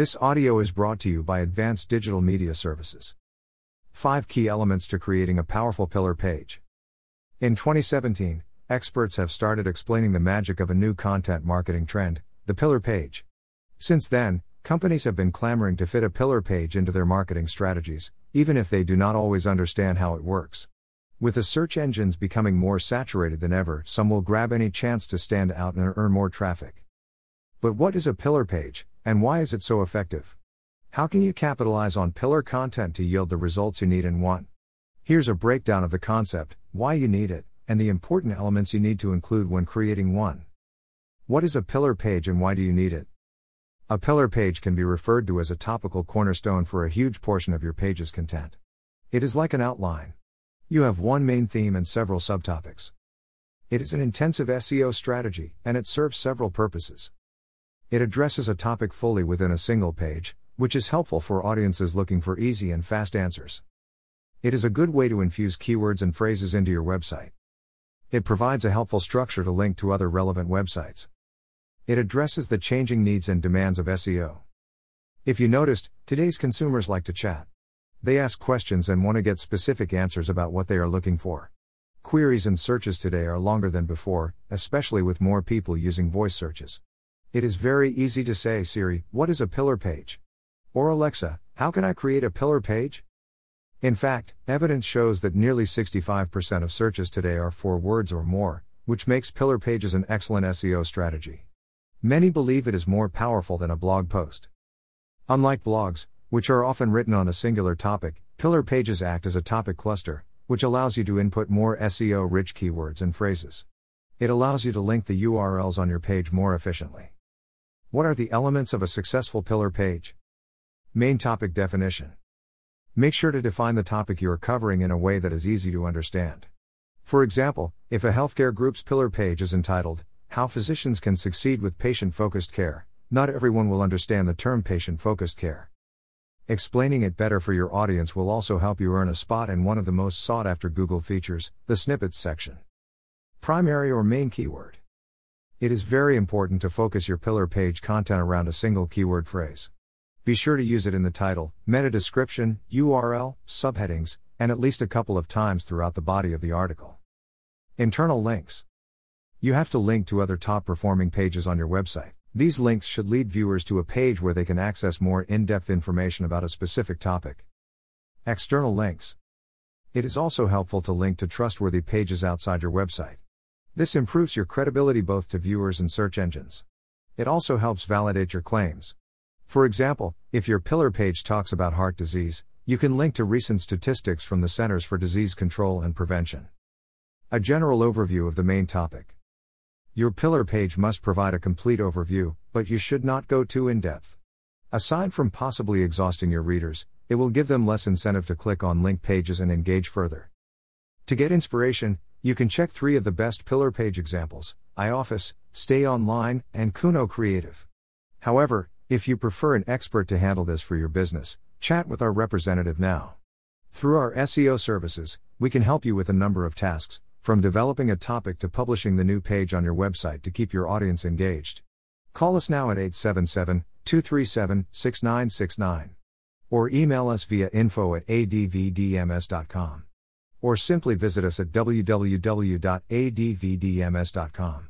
This audio is brought to you by Advanced Digital Media Services. 5 Key Elements to Creating a Powerful Pillar Page. In 2017, experts have started explaining the magic of a new content marketing trend, the pillar page. Since then, companies have been clamoring to fit a pillar page into their marketing strategies, even if they do not always understand how it works. With the search engines becoming more saturated than ever, some will grab any chance to stand out and earn more traffic. But what is a pillar page, and why is it so effective? How can you capitalize on pillar content to yield the results you need and want? Here's a breakdown of the concept, why you need it, and the important elements you need to include when creating one. What is a pillar page and why do you need it? A pillar page can be referred to as a topical cornerstone for a huge portion of your page's content. It is like an outline. You have one main theme and several subtopics. It is an intensive SEO strategy, and it serves several purposes. It addresses a topic fully within a single page, which is helpful for audiences looking for easy and fast answers. It is a good way to infuse keywords and phrases into your website. It provides a helpful structure to link to other relevant websites. It addresses the changing needs and demands of SEO. If you noticed, today's consumers like to chat. They ask questions and want to get specific answers about what they are looking for. Queries and searches today are longer than before, especially with more people using voice searches. It is very easy to say, Siri, what is a pillar page? Or Alexa, how can I create a pillar page? In fact, evidence shows that nearly 65% of searches today are four words or more, which makes pillar pages an excellent SEO strategy. Many believe it is more powerful than a blog post. Unlike blogs, which are often written on a singular topic, pillar pages act as a topic cluster, which allows you to input more SEO rich keywords and phrases. It allows you to link the URLs on your page more efficiently. What are the elements of a successful pillar page? Main topic definition. Make sure to define the topic you are covering in a way that is easy to understand. For example, if a healthcare group's pillar page is entitled, How Physicians Can Succeed with Patient Focused Care, not everyone will understand the term patient focused care. Explaining it better for your audience will also help you earn a spot in one of the most sought after Google features, the snippets section. Primary or main keyword. It is very important to focus your pillar page content around a single keyword phrase. Be sure to use it in the title, meta description, URL, subheadings, and at least a couple of times throughout the body of the article. Internal links. You have to link to other top performing pages on your website. These links should lead viewers to a page where they can access more in depth information about a specific topic. External links. It is also helpful to link to trustworthy pages outside your website. This improves your credibility both to viewers and search engines. It also helps validate your claims. For example, if your pillar page talks about heart disease, you can link to recent statistics from the Centers for Disease Control and Prevention. A general overview of the main topic. Your pillar page must provide a complete overview, but you should not go too in depth. Aside from possibly exhausting your readers, it will give them less incentive to click on link pages and engage further. To get inspiration, you can check three of the best pillar page examples iOffice, Stay Online, and Kuno Creative. However, if you prefer an expert to handle this for your business, chat with our representative now. Through our SEO services, we can help you with a number of tasks, from developing a topic to publishing the new page on your website to keep your audience engaged. Call us now at 877 237 6969. Or email us via info at advdms.com. Or simply visit us at www.advdms.com.